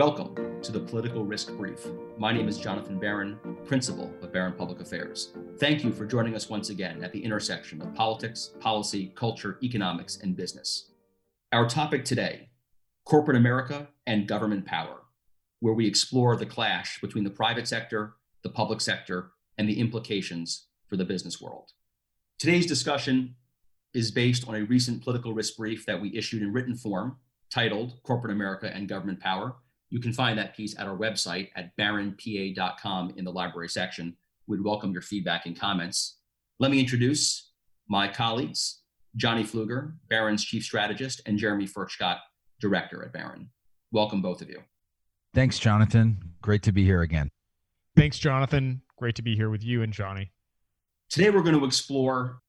Welcome to the Political Risk Brief. My name is Jonathan Baron, Principal of Baron Public Affairs. Thank you for joining us once again at the intersection of politics, policy, culture, economics, and business. Our topic today corporate America and government power, where we explore the clash between the private sector, the public sector, and the implications for the business world. Today's discussion is based on a recent political risk brief that we issued in written form titled Corporate America and Government Power. You can find that piece at our website at baronpa.com in the library section. We'd welcome your feedback and comments. Let me introduce my colleagues, Johnny Pfluger, Baron's chief strategist, and Jeremy Furchtgott, director at Baron. Welcome, both of you. Thanks, Jonathan. Great to be here again. Thanks, Jonathan. Great to be here with you and Johnny. Today, we're going to explore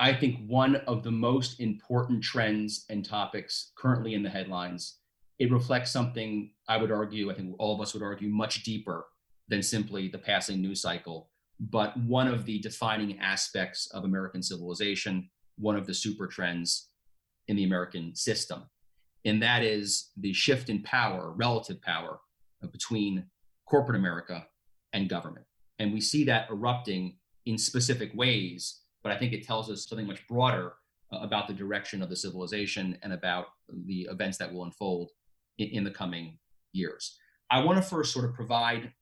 I think one of the most important trends and topics currently in the headlines. It reflects something I would argue, I think all of us would argue, much deeper than simply the passing news cycle, but one of the defining aspects of American civilization, one of the super trends in the American system. And that is the shift in power, relative power, between corporate America and government. And we see that erupting in specific ways but I think it tells us something much broader uh, about the direction of the civilization and about the events that will unfold in, in the coming years. I want to first sort of provide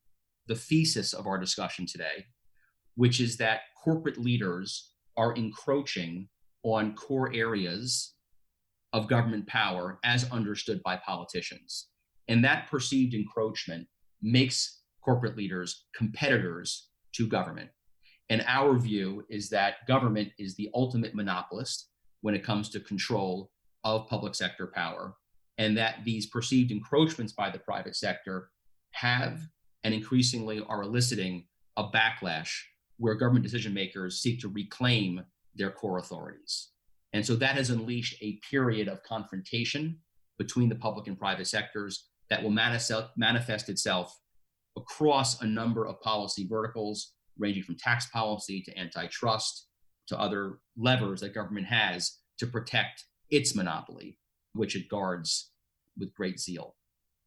the thesis of our discussion today, which is that corporate leaders are encroaching on core areas of government power as understood by politicians. And that perceived encroachment makes corporate leaders competitors to government. And our view is that government is the ultimate monopolist when it comes to control of public sector power, and that these perceived encroachments by the private sector have and increasingly are eliciting a backlash where government decision makers seek to reclaim their core authorities. And so that has unleashed a period of confrontation between the public and private sectors that will manifest itself across a number of policy verticals ranging from tax policy to antitrust to other levers that government has to protect its monopoly, which it guards with great zeal.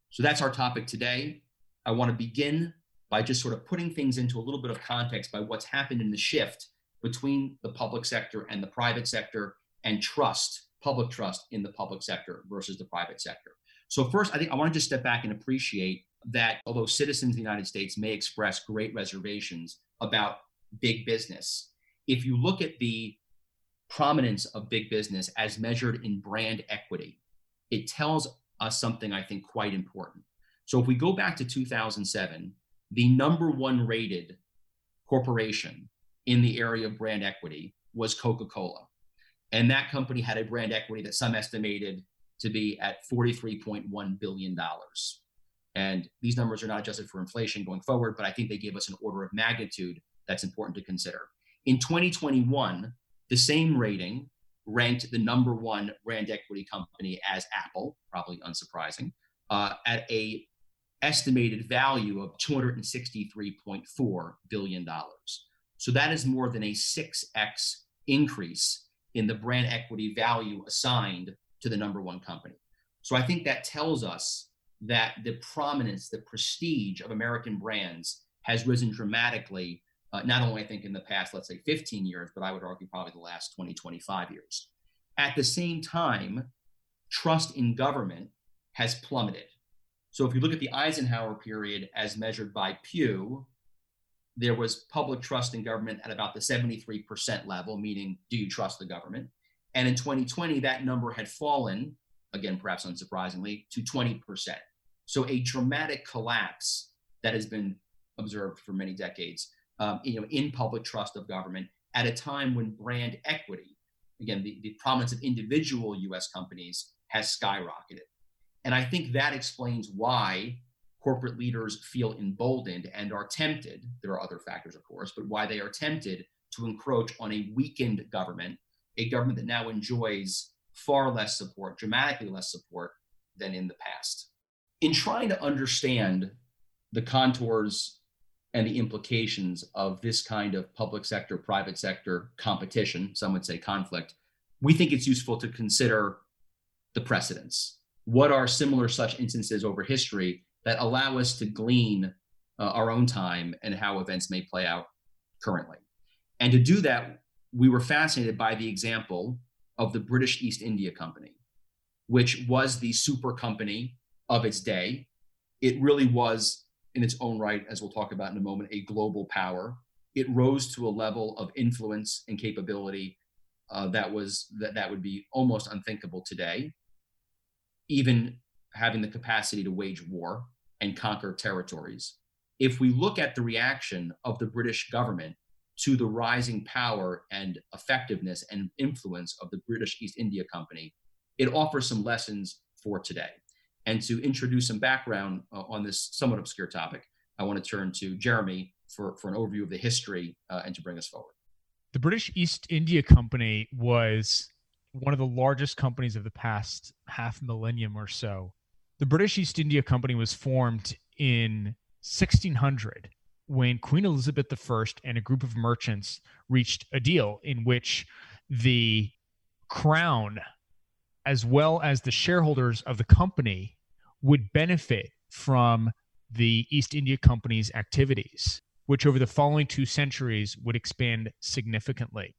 So that's our topic today. I want to begin by just sort of putting things into a little bit of context by what's happened in the shift between the public sector and the private sector and trust, public trust in the public sector versus the private sector. So, first, I think I want to just step back and appreciate that although citizens of the United States may express great reservations about big business. If you look at the prominence of big business as measured in brand equity, it tells us something I think quite important. So if we go back to 2007, the number one rated corporation in the area of brand equity was Coca Cola. And that company had a brand equity that some estimated to be at $43.1 billion. And these numbers are not adjusted for inflation going forward, but I think they give us an order of magnitude that's important to consider. In 2021, the same rating ranked the number one brand equity company as Apple, probably unsurprising, uh, at a estimated value of 263.4 billion dollars. So that is more than a 6x increase in the brand equity value assigned to the number one company. So I think that tells us that the prominence, the prestige of American brands has risen dramatically, uh, not only I think in the past, let's say 15 years, but I would argue probably the last 20, 25 years. At the same time, trust in government has plummeted. So if you look at the Eisenhower period as measured by Pew, there was public trust in government at about the 73% level, meaning do you trust the government? And in 2020, that number had fallen again, perhaps unsurprisingly, to 20%. So a dramatic collapse that has been observed for many decades, um, you know, in public trust of government at a time when brand equity, again, the, the prominence of individual U.S. companies has skyrocketed. And I think that explains why corporate leaders feel emboldened and are tempted. There are other factors, of course, but why they are tempted to encroach on a weakened government, a government that now enjoys far less support, dramatically less support than in the past. In trying to understand the contours and the implications of this kind of public sector, private sector competition, some would say conflict, we think it's useful to consider the precedents. What are similar such instances over history that allow us to glean uh, our own time and how events may play out currently. And to do that, we were fascinated by the example of the British East India Company, which was the super company of its day. It really was, in its own right, as we'll talk about in a moment, a global power. It rose to a level of influence and capability uh, that was that, that would be almost unthinkable today. Even having the capacity to wage war and conquer territories. If we look at the reaction of the British government to the rising power and effectiveness and influence of the British East India Company, it offers some lessons for today. And to introduce some background uh, on this somewhat obscure topic, I want to turn to Jeremy for, for an overview of the history uh, and to bring us forward. The British East India Company was one of the largest companies of the past half millennium or so. The British East India Company was formed in 1600 when Queen Elizabeth I and a group of merchants reached a deal in which the crown, as well as the shareholders of the company, would benefit from the East India Company's activities, which over the following two centuries would expand significantly.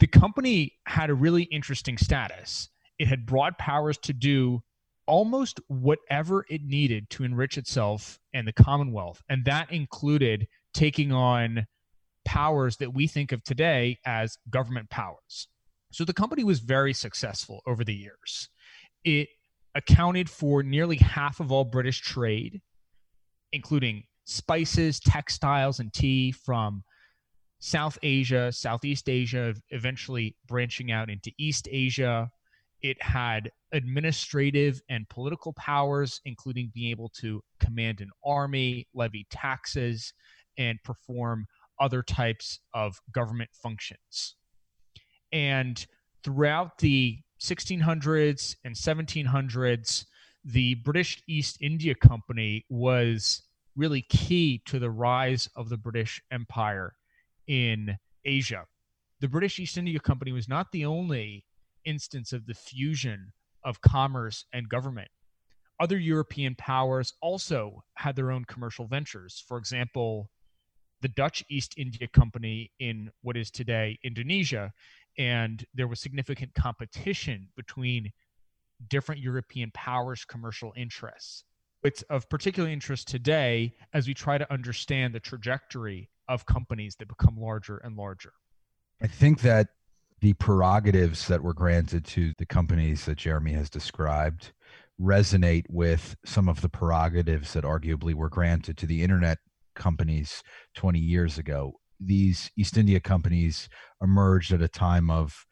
The company had a really interesting status. It had broad powers to do almost whatever it needed to enrich itself and the Commonwealth. And that included taking on powers that we think of today as government powers. So the company was very successful over the years. It accounted for nearly half of all British trade, including spices, textiles, and tea from South Asia, Southeast Asia, eventually branching out into East Asia, it had administrative and political powers, including being able to command an army, levy taxes, and perform other types of government functions. And throughout the 1600s and 1700s, the British East India Company was really key to the rise of the British Empire in Asia. The British East India Company was not the only instance of the fusion of commerce and government. Other European powers also had their own commercial ventures. For example, the Dutch East India Company in what is today Indonesia, and there was significant competition between different European powers' commercial interests. It's of particular interest today as we try to understand the trajectory of companies that become larger and larger. I think that the prerogatives that were granted to the companies that Jeremy has described resonate with some of the prerogatives that arguably were granted to the internet companies 20 years ago. These East India companies emerged at a time of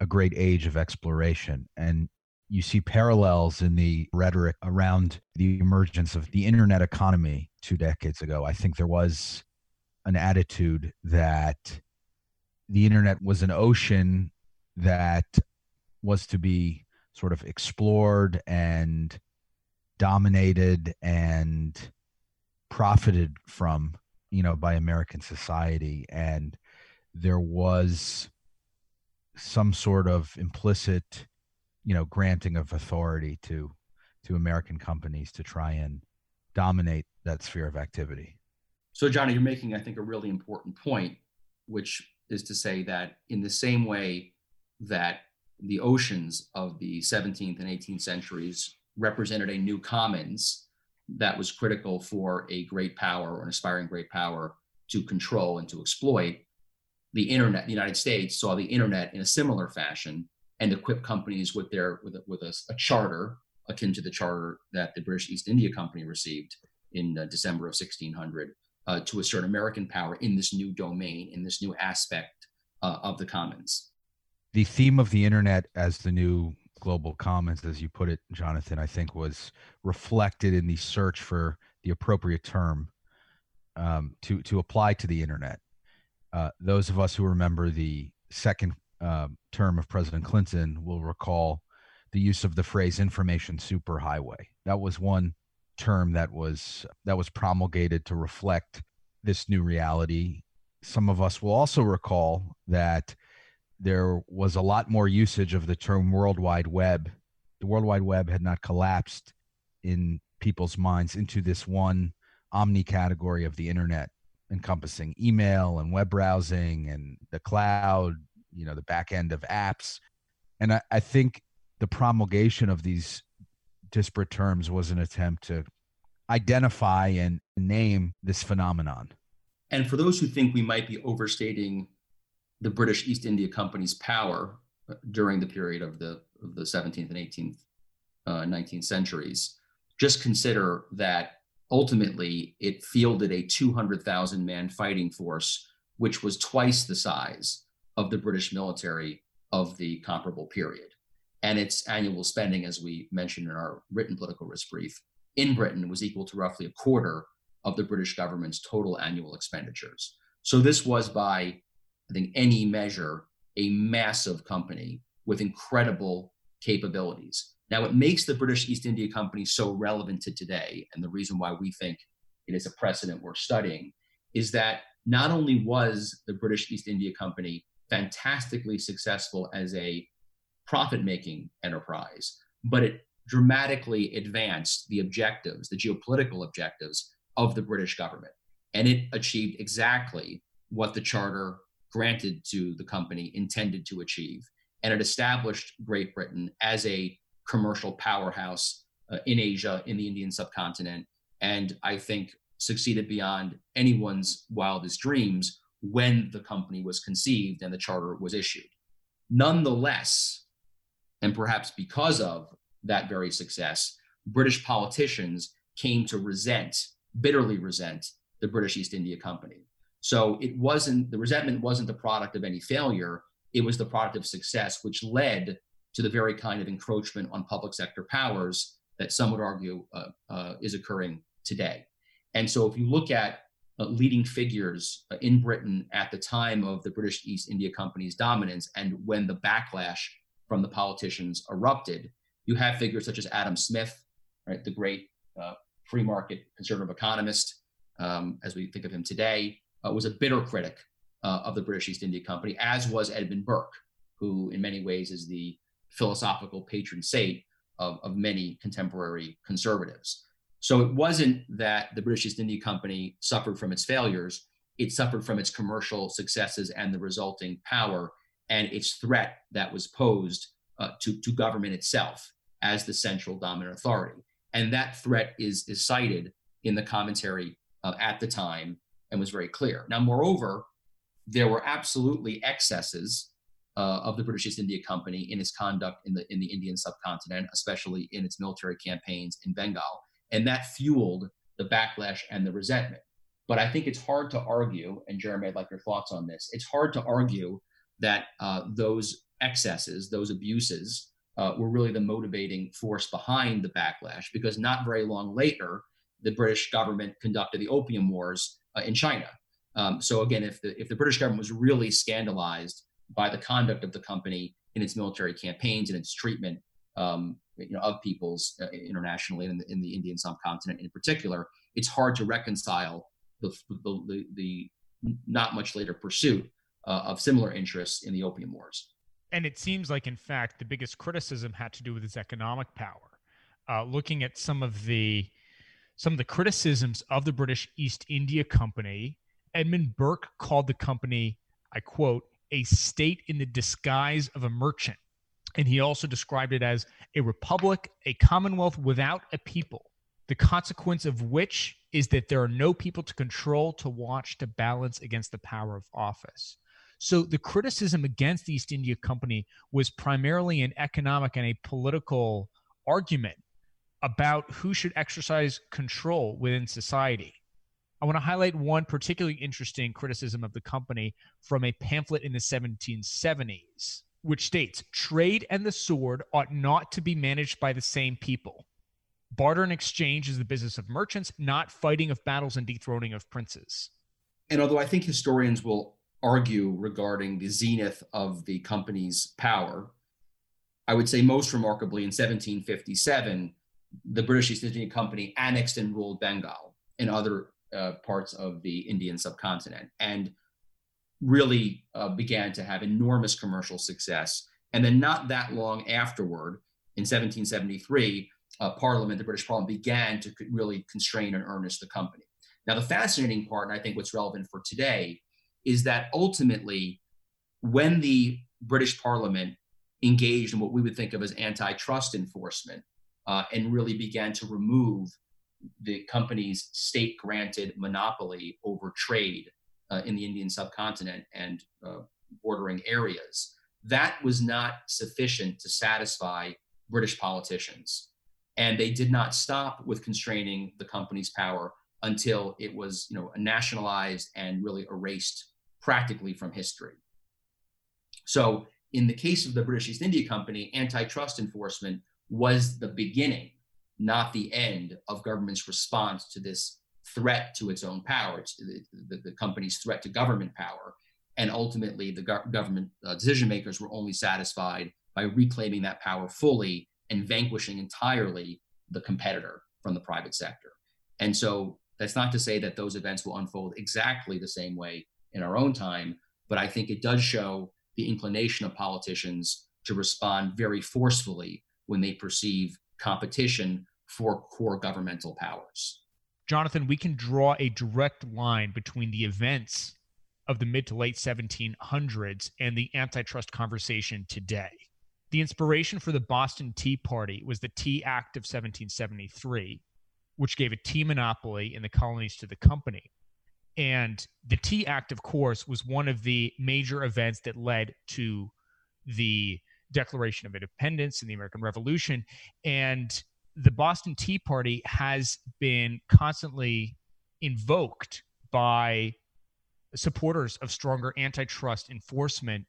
a great age of exploration. And you see parallels in the rhetoric around the emergence of the internet economy two decades ago. I think there was an attitude that the internet was an ocean that was to be sort of explored and dominated and profited from you know by american society and there was some sort of implicit you know granting of authority to to american companies to try and dominate that sphere of activity. So johnny you're making i think a really important point which is to say that in the same way that the oceans of the 17th and 18th centuries represented a new commons that was critical for a great power or an aspiring great power to control and to exploit. The internet, the United States saw the internet in a similar fashion and equipped companies with their with a, with a, a charter akin to the charter that the British East India Company received in uh, December of 1600 uh, to assert American power in this new domain, in this new aspect uh, of the commons. The theme of the internet as the new global commons, as you put it, Jonathan, I think was reflected in the search for the appropriate term um, to to apply to the internet. Uh, those of us who remember the second uh, term of President Clinton will recall the use of the phrase "information superhighway." That was one term that was that was promulgated to reflect this new reality. Some of us will also recall that there was a lot more usage of the term World Wide Web. The World Wide Web had not collapsed in people's minds into this one omni category of the internet encompassing email and web browsing and the cloud you know the back end of apps and I, I think the promulgation of these disparate terms was an attempt to identify and name this phenomenon and for those who think we might be overstating the british east india company's power uh, during the period of the of the 17th and 18th uh, 19th centuries just consider that ultimately it fielded a 200,000 man fighting force, which was twice the size of the British military of the comparable period. And its annual spending, as we mentioned in our written political risk brief, in Britain was equal to roughly a quarter of the British government's total annual expenditures. So this was, by I think, any measure, a massive company with incredible capabilities. Now, what makes the British East India Company so relevant to today, and the reason why we think it is a precedent worth studying, is that not only was the British East India Company fantastically successful as a profit making enterprise, but it dramatically advanced the objectives, the geopolitical objectives of the British government. And it achieved exactly what the charter granted to the company intended to achieve. And it established Great Britain as a commercial powerhouse uh, in Asia, in the Indian subcontinent, and I think succeeded beyond anyone's wildest dreams when the company was conceived and the charter was issued. Nonetheless, and perhaps because of that very success, British politicians came to resent, bitterly resent, the British East India Company. So it wasn't, the resentment wasn't the product of any failure, it was the product of success, which led to the very kind of encroachment on public sector powers that some would argue uh, uh, is occurring today. And so, if you look at uh, leading figures uh, in Britain at the time of the British East India Company's dominance and when the backlash from the politicians erupted, you have figures such as Adam Smith, right, the great uh, free market conservative economist, um, as we think of him today, uh, was a bitter critic of the British East India Company, as was Edmund Burke, who in many ways is the philosophical patron saint of, of many contemporary conservatives. So it wasn't that the British East India Company suffered from its failures, it suffered from its commercial successes and the resulting power and its threat that was posed uh, to, to government itself as the central dominant authority. And that threat is, is cited in the commentary uh, at the time and was very clear. Now, moreover, there were absolutely excesses uh, of the British East India Company in its conduct in the in the Indian subcontinent, especially in its military campaigns in Bengal, and that fueled the backlash and the resentment. But I think it's hard to argue, and Jeremy, I'd like your thoughts on this. It's hard to argue that uh, those excesses, those abuses, uh, were really the motivating force behind the backlash, because not very long later, the British government conducted the Opium Wars uh, in China. Um, so again, if the if the British government was really scandalized by the conduct of the company in its military campaigns and its treatment um, you know, of peoples uh, internationally and in the, in the, Indian subcontinent in particular, it's hard to reconcile the, the, the, not much later pursuit uh, of similar interests in the Opium Wars. And it seems like, in fact, the biggest criticism had to do with its economic power. Uh, looking at some of the some of the criticisms of the British East India Company, Edmund Burke called the company, I quote, a state in the disguise of a merchant. And he also described it as a republic, a commonwealth without a people, the consequence of which is that there are no people to control, to watch, to balance against the power of office. So the criticism against the East India Company was primarily an economic and a political argument about who should exercise control within society. I want to highlight one particularly interesting criticism of the company from a pamphlet in the 1770s, which states trade and the sword ought not to be managed by the same people. Barter and exchange is the business of merchants, not fighting of battles and dethroning of princes. And although I think historians will argue regarding the zenith of the company's power, I would say most remarkably in 1757, the British East India Company annexed and ruled Bengal and other uh, parts of the Indian subcontinent and really uh, began to have enormous commercial success. And then, not that long afterward, in 1773, uh, Parliament, the British Parliament, began to really constrain and earnest the company. Now, the fascinating part, and I think what's relevant for today, is that ultimately, when the British Parliament engaged in what we would think of as antitrust enforcement uh, and really began to remove the company's state granted monopoly over trade uh, in the Indian subcontinent and uh, bordering areas. That was not sufficient to satisfy British politicians. And they did not stop with constraining the company's power until it was you know, nationalized and really erased practically from history. So, in the case of the British East India Company, antitrust enforcement was the beginning, not the end, of government's response to this threat to its own power, the, the, the, company's threat to government power. And ultimately, the go- government uh, decision makers were only satisfied by reclaiming that power fully and vanquishing entirely the competitor from the private sector. And so that's not to say that those events will unfold exactly the same way in our own time, but I think it does show the inclination of politicians to respond very forcefully when they perceive competition for core governmental powers. Jonathan, we can draw a direct line between the events of the mid to late 1700s and the antitrust conversation today. The inspiration for the Boston Tea Party was the Tea Act of 1773, which gave a tea monopoly in the colonies to the company. And the Tea Act, of course, was one of the major events that led to the Declaration of Independence and the American Revolution. And the Boston Tea Party has been constantly invoked by supporters of stronger antitrust enforcement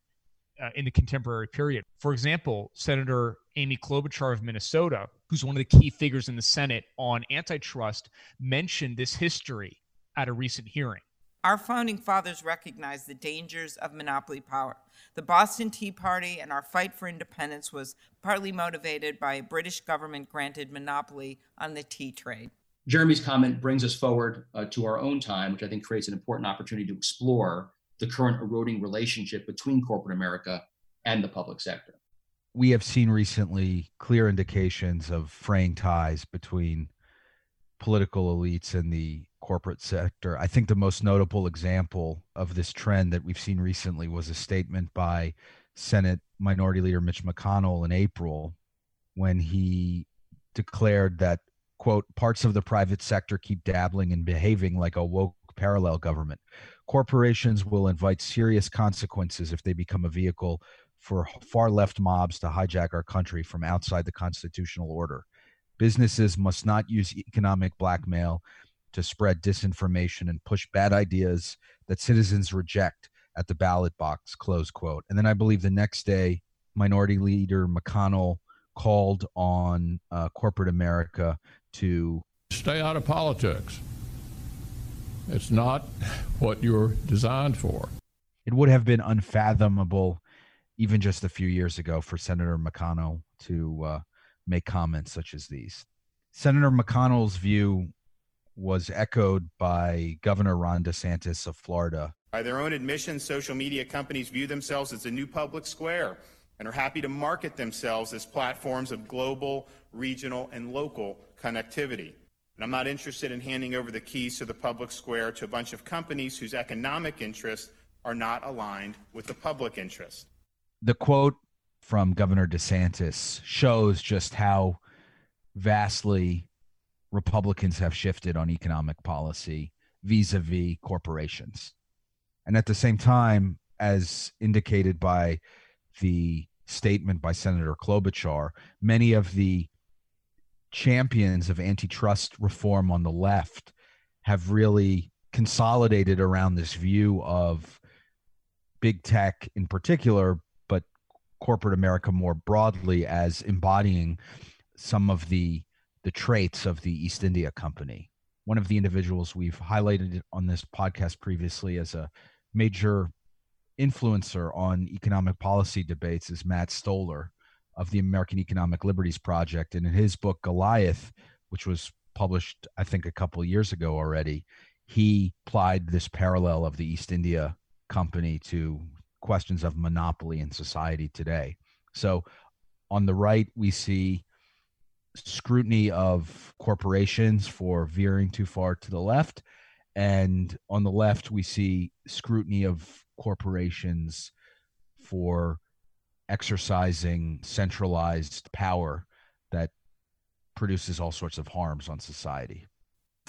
uh, in the contemporary period. For example, Senator Amy Klobuchar of Minnesota, who's one of the key figures in the Senate on antitrust, mentioned this history at a recent hearing. Our founding fathers recognized the dangers of monopoly power. The Boston Tea Party and our fight for independence was partly motivated by a British government granted monopoly on the tea trade. Jeremy's comment brings us forward uh, to our own time, which I think creates an important opportunity to explore the current eroding relationship between corporate America and the public sector. We have seen recently clear indications of fraying ties between political elites and the corporate sector. I think the most notable example of this trend that we've seen recently was a statement by Senate Minority Leader Mitch McConnell in April when he declared that quote parts of the private sector keep dabbling and behaving like a woke parallel government. Corporations will invite serious consequences if they become a vehicle for far left mobs to hijack our country from outside the constitutional order. Businesses must not use economic blackmail to spread disinformation and push bad ideas that citizens reject at the ballot box close quote. And then i believe the next day minority leader mcconnell called on uh, corporate america to stay out of politics. It's not what you're designed for. It would have been unfathomable even just a few years ago for senator mcconnell to uh, make comments such as these senator mcconnell's view was echoed by Governor Ron DeSantis of Florida. By their own admission, social media companies view themselves as the new public square and are happy to market themselves as platforms of global, regional, and local connectivity. And I'm not interested in handing over the keys to the public square to a bunch of companies whose economic interests are not aligned with the public interest. The quote from Governor DeSantis shows just how vastly Republicans have shifted on economic policy vis a vis corporations. And at the same time, as indicated by the statement by Senator Klobuchar, many of the champions of antitrust reform on the left have really consolidated around this view of big tech in particular, corporate America more broadly as embodying some of the the traits of the East India Company. One of the individuals we've highlighted on this podcast previously as a major influencer on economic policy debates is Matt Stoller of the American Economic Liberties Project. And in his book, Goliath, which was published, I think, a couple years ago already, he applied this parallel of the East India Company to questions of monopoly in society today. So on the right, we see scrutiny of corporations for veering too far to the left. And on the left, we see scrutiny of corporations for exercising centralized power that produces all sorts of harms on society.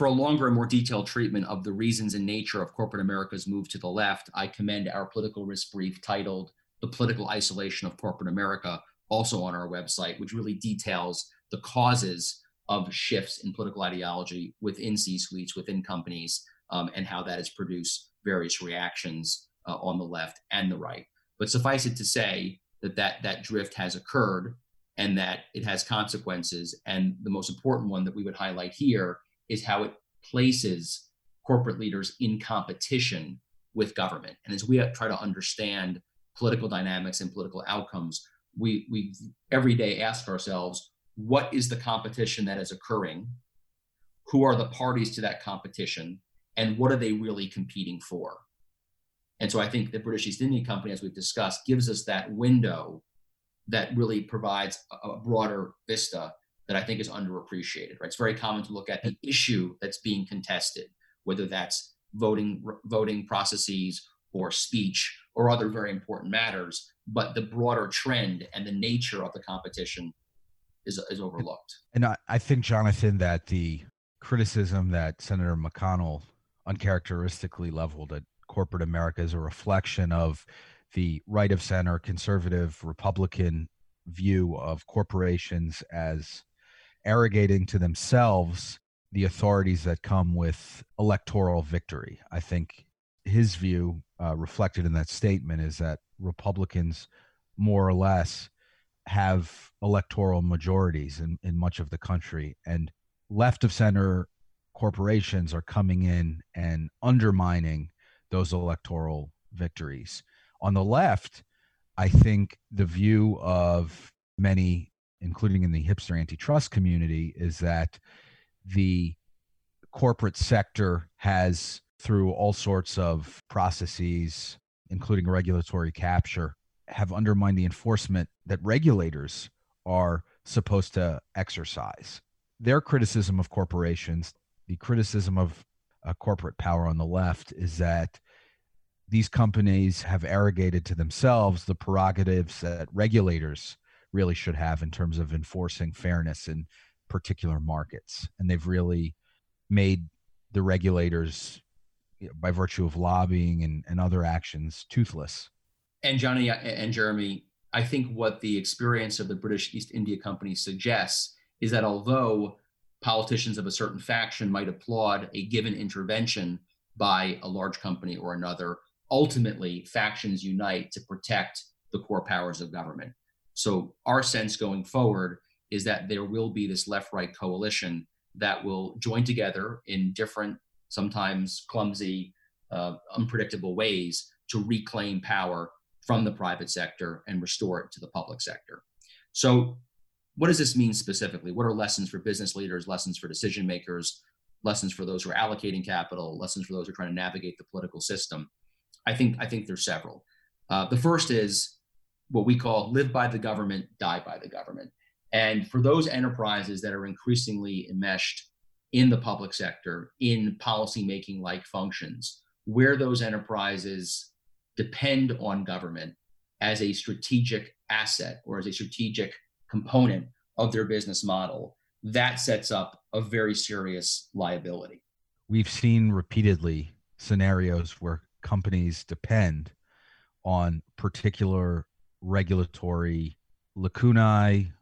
For a longer and more detailed treatment of the reasons and nature of corporate America's move to the left, I commend our political risk brief titled The Political Isolation of Corporate America, also on our website, which really details the causes of shifts in political ideology within C suites, within companies, um, and how that has produced various reactions uh, on the left and the right. But suffice it to say that, that that drift has occurred and that it has consequences. And the most important one that we would highlight here is how it places corporate leaders in competition with government. And as we try to understand political dynamics and political outcomes, we, we every day ask ourselves, what is the competition that is occurring? Who are the parties to that competition? And what are they really competing for? And so I think the British East India Company, as we've discussed, gives us that window that really provides a, broader vista that I think is underappreciated. Right? It's very common to look at the issue that's being contested, whether that's voting voting processes or speech or other very important matters, but the broader trend and the nature of the competition is, is overlooked. And I, I think, Jonathan, that the criticism that Senator McConnell uncharacteristically leveled at corporate America is a reflection of the right of center conservative Republican view of corporations as arrogating to themselves the authorities that come with electoral victory. I think his view, uh, reflected in that statement, is that Republicans more or less have electoral majorities in, in much of the country. And left of center corporations are coming in and undermining those electoral victories. On the left, I think the view of many, including in the hipster antitrust community, is that the corporate sector has, through all sorts of processes, including regulatory capture, have undermined the enforcement that regulators are supposed to exercise. Their criticism of corporations, the criticism of uh, corporate power on the left, is that these companies have arrogated to themselves the prerogatives that regulators really should have in terms of enforcing fairness in particular markets. And they've really made the regulators, by virtue of lobbying and, and other actions, toothless and Johnny uh, and Jeremy, I think what the experience of the British East India Company suggests is that although politicians of a certain faction might applaud a given intervention by a large company or another, ultimately factions unite to protect the core powers of government. So, our sense going forward is that there will be this left right coalition that will join together in different, sometimes clumsy, uh, unpredictable ways to reclaim power from the private sector and restore it to the public sector. So, what does this mean specifically? What are lessons for business leaders, lessons for decision makers, lessons for those who are allocating capital, lessons for those who are trying to navigate the political system? I think I think there's several. Uh, the first is what we call live by the government, die by the government. And for those enterprises that are increasingly enmeshed in the public sector, in policymaking like functions, where those enterprises depend on government as a strategic asset or as a strategic component of their business model, that sets up a very serious liability. We've seen repeatedly scenarios where companies depend on particular regulatory lacunae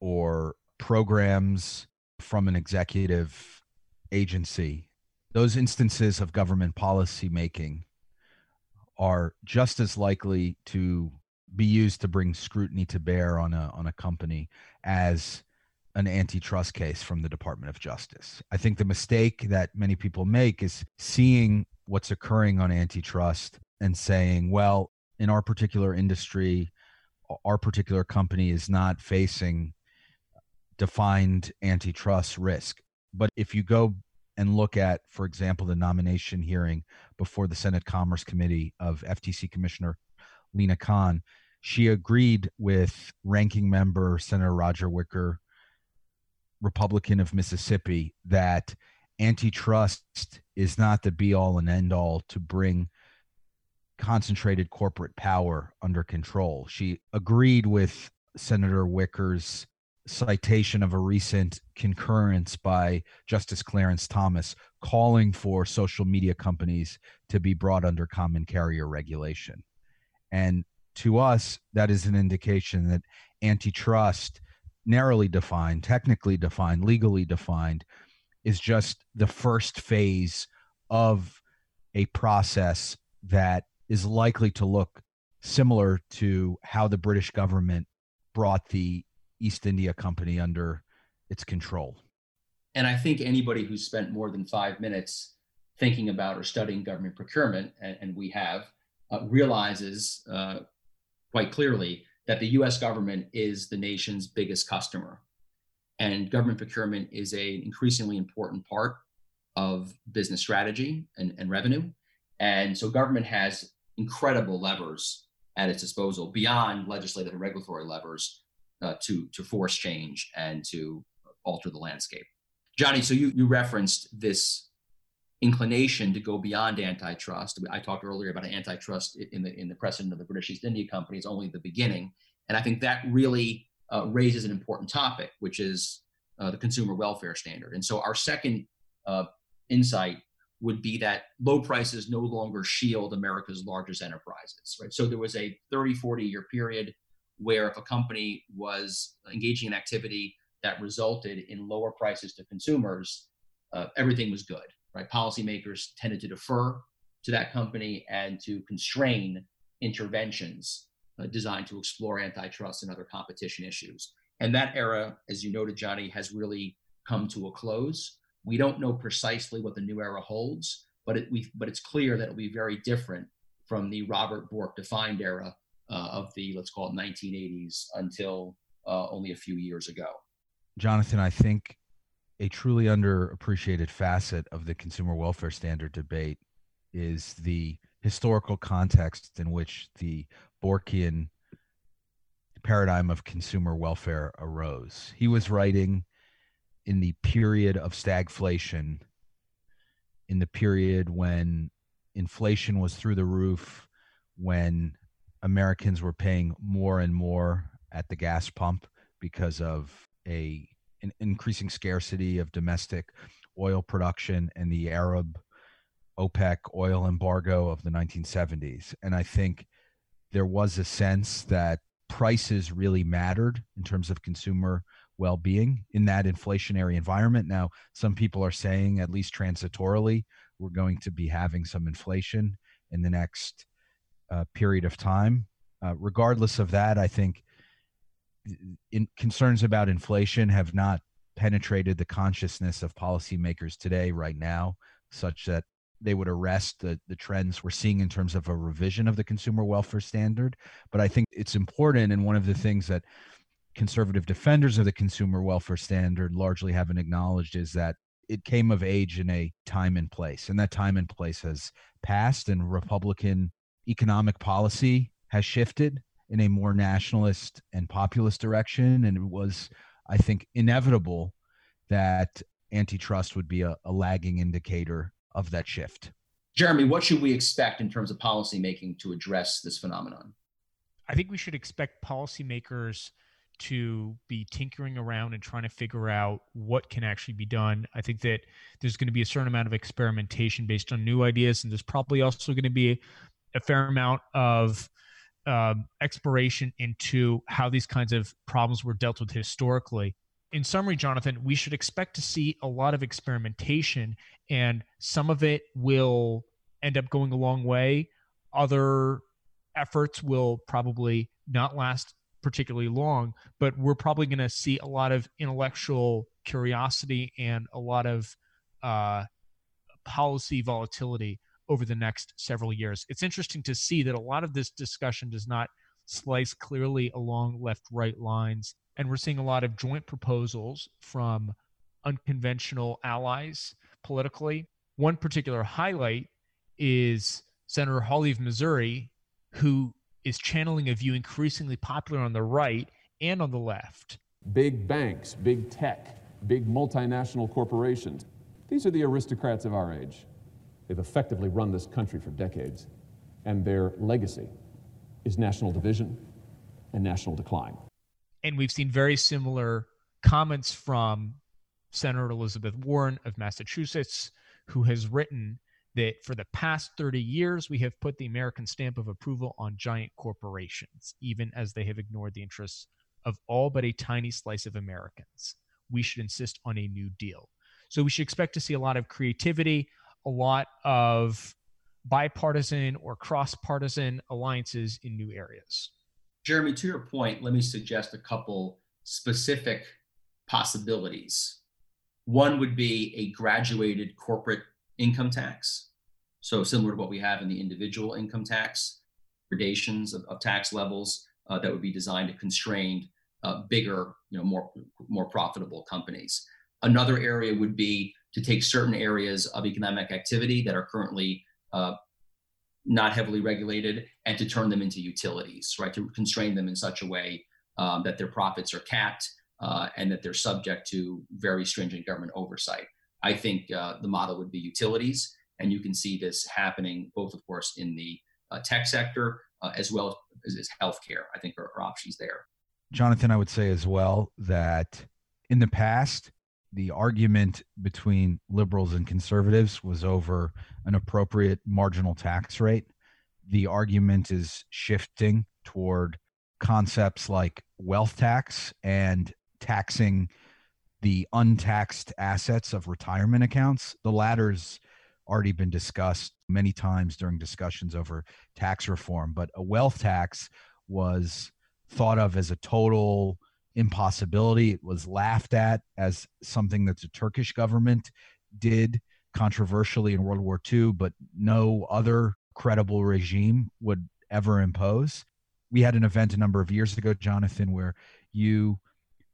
or programs from an executive agency. Those instances of government policy making are just as likely to be used to bring scrutiny to bear on a on a company as an antitrust case from the Department of Justice. I think the mistake that many people make is seeing what's occurring on antitrust and saying, well, in our particular industry, our particular company is not facing defined antitrust risk. But if you go and look at, for example, the nomination hearing before the Senate Commerce Committee of FTC Commissioner Lina Khan, she agreed with ranking member Senator Roger Wicker Republican of Mississippi that antitrust is not the be all and end all to bring concentrated corporate power under control. She agreed with Senator Wicker's citation of a recent concurrence by Justice Clarence Thomas calling for social media companies to be brought under common carrier regulation. And to us, that is an indication that antitrust, narrowly defined, technically defined, legally defined, is just the first phase of a process that is likely to look similar to how the British government brought the East India Company under its control. And I think anybody who's spent more than five minutes thinking about or studying government procurement, and, and we have, uh, realizes uh, quite clearly that the US government is the nation's biggest customer. And government procurement is an increasingly important part of business strategy and, and revenue. And so government has incredible levers at its disposal beyond legislative and regulatory levers uh, to to force change and to alter the landscape. Johnny, so you you referenced this inclination to go beyond antitrust. I talked earlier about antitrust in the in the precedent of the British East India Company is only the beginning, and I think that really uh, raises an important topic, which is uh, the consumer welfare standard. And so our second uh, insight would be that low prices no longer shield America's largest enterprises, right? So there was a 30, 40 year period where if a company was engaging in activity that resulted in lower prices to consumers, uh, everything was good, right? Policymakers tended to defer to that company and to constrain interventions uh, designed to explore antitrust and other competition issues. And that era, as you noted, Johnny, has really come to a close. We don't know precisely what the new era holds, but it, we, but it's clear that it'll be very different from the Robert Bork defined era uh, of the let's call it 1980s until uh, only a few years ago. Jonathan, I think a truly underappreciated facet of the consumer welfare standard debate is the historical context in which the Borkian paradigm of consumer welfare arose. He was writing in the period of stagflation, in the period when inflation was through the roof, when Americans were paying more and more at the gas pump because of a an increasing scarcity of domestic oil production and the Arab OPEC oil embargo of the 1970s. And I think there was a sense that prices really mattered in terms of consumer well being in that inflationary environment. Now, some people are saying, at least transitorily, we're going to be having some inflation in the next uh, period of time. Uh, regardless of that, I think in, concerns about inflation have not penetrated the consciousness of policymakers today, right now, such that they would arrest the, the trends we're seeing in terms of a revision of the consumer welfare standard. But I think it's important, and one of the things that conservative defenders of the consumer welfare standard largely haven't acknowledged is that it came of age in a time and place, and that time and place has passed, and Republican economic policy has shifted in a more nationalist and populist direction. And it was, I think, inevitable that antitrust would be a, a lagging indicator of that shift. Jeremy, what should we expect in terms of policymaking to address this phenomenon? I think we should expect policymakers to be tinkering around and trying to figure out what can actually be done. I think that there's going to be a certain amount of experimentation based on new ideas, and there's probably also going to be a fair amount of um, exploration into how these kinds of problems were dealt with historically. In summary, Jonathan, we should expect to see a lot of experimentation, and some of it will end up going a long way. Other efforts will probably not last particularly long, but we're probably going to see a lot of intellectual curiosity and a lot of uh, policy volatility over the next several years. It's interesting to see that a lot of this discussion does not slice clearly along left right lines. And we're seeing a lot of joint proposals from unconventional allies politically. One particular highlight is Senator Hawley of Missouri, who is channeling a view increasingly popular on the right and on the left. Big banks, big tech, big multinational corporations. These are the aristocrats of our age. They've effectively run this country for decades, and their legacy is national division and national decline. And we've seen very similar comments from Senator Elizabeth Warren of Massachusetts, who has written that for the past 30 years, we have put the American stamp of approval on giant corporations, even as they have ignored the interests of all but a tiny slice of Americans. We should insist on a new deal. So we should expect to see a lot of creativity, a lot of bipartisan or cross partisan alliances in new areas. Jeremy, to your point, let me suggest a couple specific possibilities. One would be a graduated corporate income tax. So, similar to what we have in the individual income tax, gradations of, of tax levels uh, that would be designed to constrain uh, bigger, you know, more more profitable companies. Another area would be to take certain areas of economic activity that are currently uh, not heavily regulated and to turn them into utilities, right? To constrain them in such a way um, that their profits are capped uh, and that they're subject to very stringent government oversight. I think uh, the model would be utilities, and you can see this happening both, of course, in the uh, tech sector uh, as well as, as healthcare. I think are, are options there. Jonathan, I would say as well that in the past, the argument between liberals and conservatives was over an appropriate marginal tax rate. The argument is shifting toward concepts like wealth tax and taxing the untaxed assets of retirement accounts. The latter's already been discussed many times during discussions over tax reform, but a wealth tax was thought of as a total impossibility. It was laughed at as something that the Turkish government did controversially in World War II, but no other credible regime would ever impose. We had an event a number of years ago, Jonathan, where you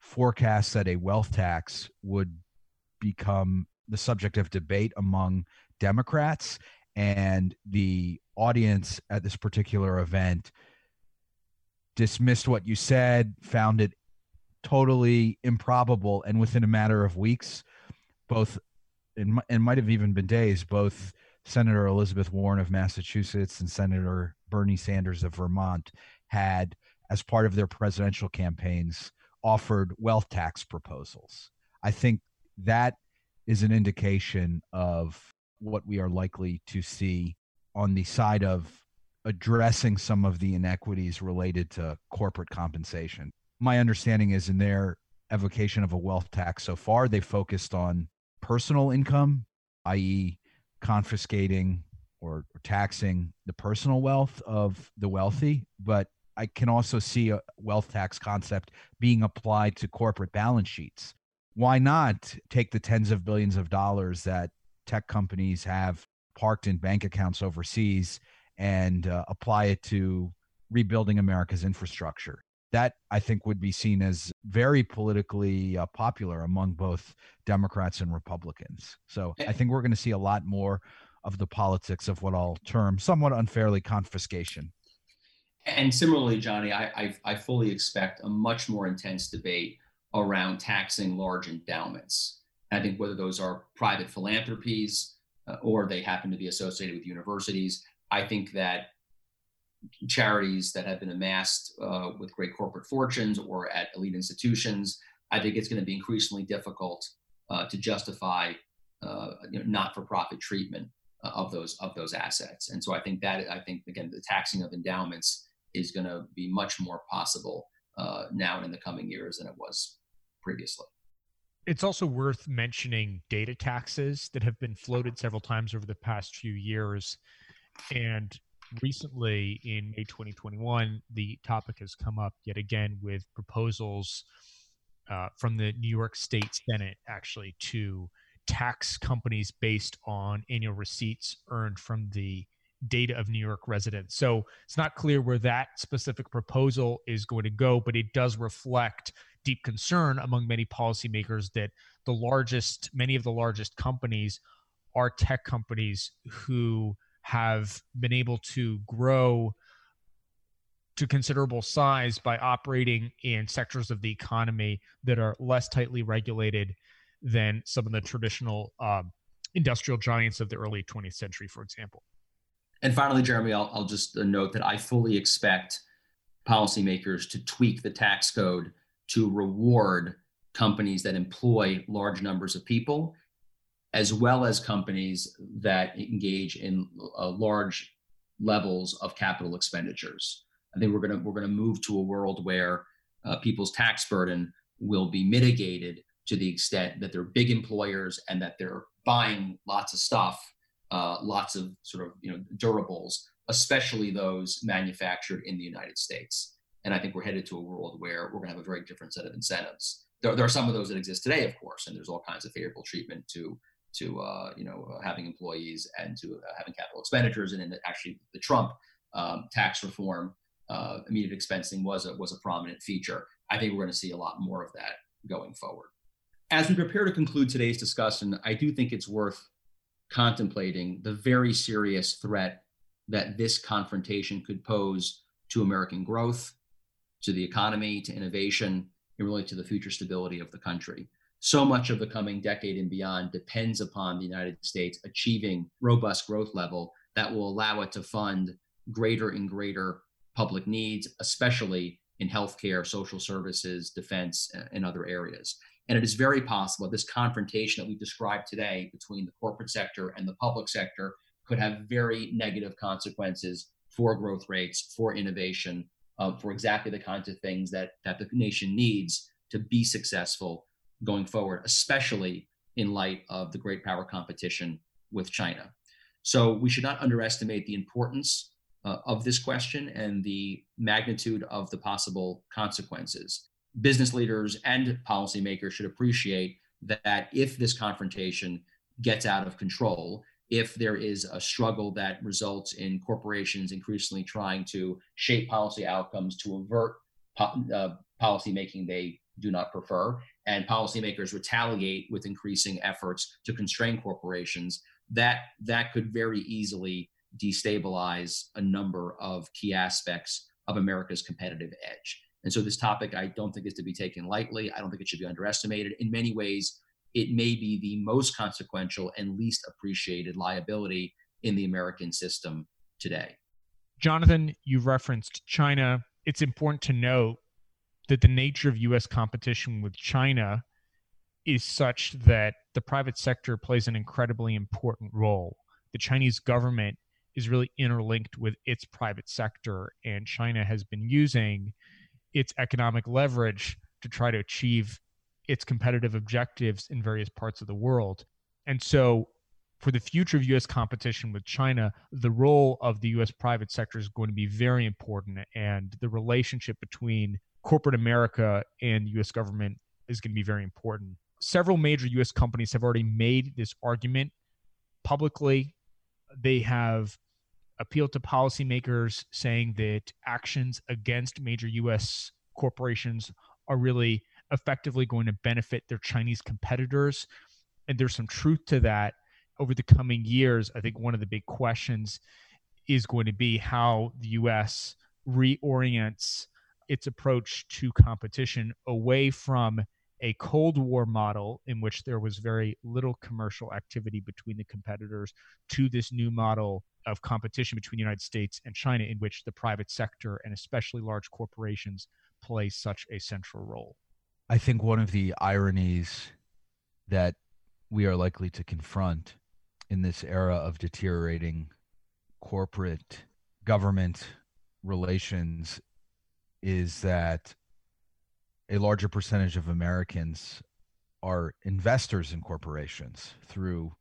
forecast that a wealth tax would become the subject of debate among Democrats. And the audience at this particular event dismissed what you said, found it totally improbable, and within a matter of weeks, both and might have even been days, both Senator Elizabeth Warren of Massachusetts and Senator Bernie Sanders of Vermont had, as part of their presidential campaigns, offered wealth tax proposals. I think that is an indication of what we are likely to see on the side of addressing some of the inequities related to corporate compensation my understanding is in their evocation of a wealth tax so far, they focused on personal income, i.e., confiscating or, or, taxing the personal wealth of the wealthy. But I can also see a wealth tax concept being applied to corporate balance sheets. Why not take the tens of billions of dollars that tech companies have parked in bank accounts overseas and uh, apply it to rebuilding America's infrastructure? that I think would be seen as very politically uh, popular among both Democrats and Republicans. So I think we're going to see a lot more of the politics of what I'll term somewhat unfairly confiscation. And similarly, Johnny, I, I, I fully expect a much more intense debate around taxing large endowments. I think whether those are private philanthropies uh, or they happen to be associated with universities, I think that charities that have been amassed uh, with great corporate fortunes or at elite institutions, I think it's going to be increasingly difficult uh, to justify uh, you know, not-for-profit treatment uh, of those of those assets. And so I think that I think again the taxing of endowments is going to be much more possible uh, now and in the coming years than it was previously. It's also worth mentioning data taxes that have been floated several times over the past few years. And recently in May 2021, the topic has come up yet again with proposals uh, from the New York State Senate actually to tax companies based on annual receipts earned from the data of New York residents. So it's not clear where that specific proposal is going to go, but it does reflect deep concern among many policymakers that the largest, many of the largest companies are tech companies who have been able to grow to considerable size by operating in sectors of the economy that are less tightly regulated than some of the traditional um, industrial giants of the early 20th century, for example. And finally, Jeremy, I'll, I'll just note that I fully expect policymakers to tweak the tax code to reward companies that employ large numbers of people, as well as companies that engage in uh, large levels of capital expenditures. I think we're going to we're to move to a world where uh, people's tax burden will be mitigated to the extent that they're big employers and that they're buying lots of stuff, uh, lots of sort of you know durables, especially those manufactured in the United States. And I think we're headed to a world where we're going to have a very different set of incentives. There, there are some of those that exist today, of course, and there's all kinds of favorable treatment to to uh, you know uh, having employees and to uh, having capital expenditures. And in the, actually, the Trump um, tax reform, uh, immediate expensing was a was a prominent feature. I think we're going to see a lot more of that going forward. As we prepare to conclude today's discussion, I do think it's worth contemplating the very serious threat that this confrontation could pose to American growth, to the economy, to innovation, and really to the future stability of the country. So much of the coming decade and beyond depends upon the United States achieving robust growth level that will allow it to fund greater and greater public needs, especially in healthcare, social services, defense, and other areas. And it is very possible this confrontation that we described today between the corporate sector and the public sector could have very negative consequences for growth rates, for innovation, uh, for exactly the kinds of things that that the nation needs to be successful going forward, especially in light of the great power competition with China. So we should not underestimate the importance uh, of this question and the magnitude of the possible consequences. Business leaders and policymakers should appreciate that if this confrontation gets out of control, if there is a struggle that results in corporations increasingly trying to shape policy outcomes to avert po- uh, policy making they do not prefer, and policymakers retaliate with increasing efforts to constrain corporations, that that could very easily destabilize a number of key aspects of America's competitive edge. And so this topic I don't think is to be taken lightly. I don't think it should be underestimated. In many ways, it may be the most consequential and least appreciated liability in the American system today. Jonathan, you referenced China. It's important to note that the nature of US competition with China is such that the private sector plays an incredibly important role. The Chinese government is really interlinked with its private sector, and China has been using its economic leverage to try to achieve its competitive objectives in various parts of the world. And so, for the future of US competition with China, the role of the US private sector is going to be very important. And the relationship between corporate America and US government is going to be very important. Several major US companies have already made this argument publicly. They have appealed to policymakers saying that actions against major US corporations are really effectively going to benefit their Chinese competitors. And there's some truth to that over the coming years. I think one of the big questions is going to be how the US reorients its approach to competition away from a Cold War model in which there was very little commercial activity between the competitors to this new model of competition between the United States and China, in which the private sector and especially large corporations play such a central role. I think one of the ironies that we are likely to confront in this era of deteriorating corporate government relations is that a larger percentage of Americans are investors in corporations through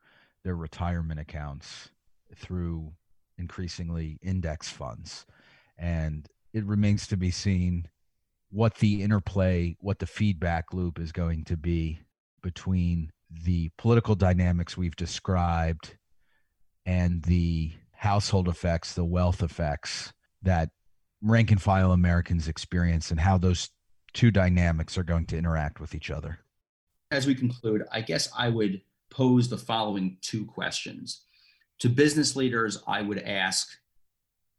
their retirement accounts, through increasingly index funds. And it remains to be seen what the interplay, what the feedback loop is going to be between the political dynamics we've described and the household effects, the wealth effects that rank and file Americans experience, and how those two dynamics are going to interact with each other. As we conclude, I guess I would pose the following two questions. To business leaders, I would ask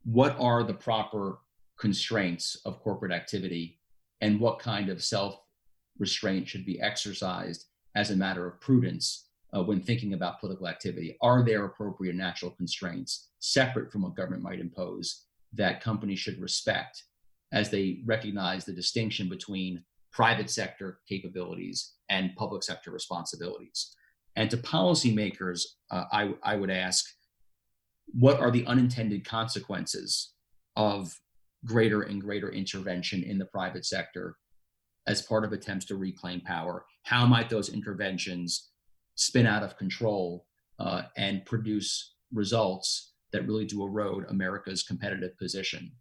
what are the proper constraints of corporate activity and what kind of self restraint should be exercised as a matter of prudence uh, when thinking about political activity. Are there appropriate natural constraints separate from what government might impose that companies should respect as they recognize the distinction between private sector capabilities and public sector responsibilities? And to policymakers, uh, I, I would ask, what are the unintended consequences of greater and greater intervention in the private sector as part of attempts to reclaim power? How might those interventions spin out of control uh, and produce results that really do erode America's competitive position?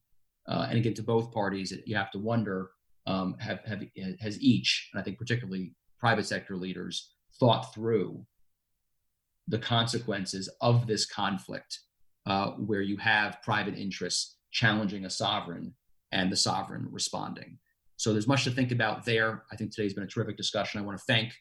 Uh, and again, to both parties, you have to wonder um, have, have has each, and I think particularly private sector leaders, thought through the consequences of this conflict, uh, where you have private interests challenging a sovereign and the sovereign responding. So there's much to think about there. I think today's been a terrific discussion. I want to thank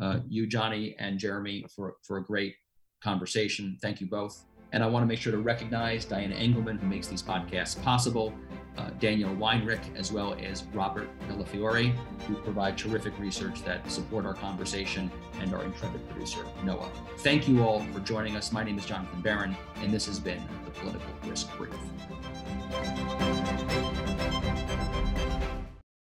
uh, you, Johnny, and Jeremy for, for a great conversation. Thank you both. And I want to make sure to recognize Diana Engelman, who makes these podcasts possible, uh, Daniel Weinrich, as well as Robert Bellafiore, who provide terrific research that support our conversation, and our intrepid producer, Noah. Thank you all for joining us. My name is Jonathan Baron, and this has been the Political Risk Brief.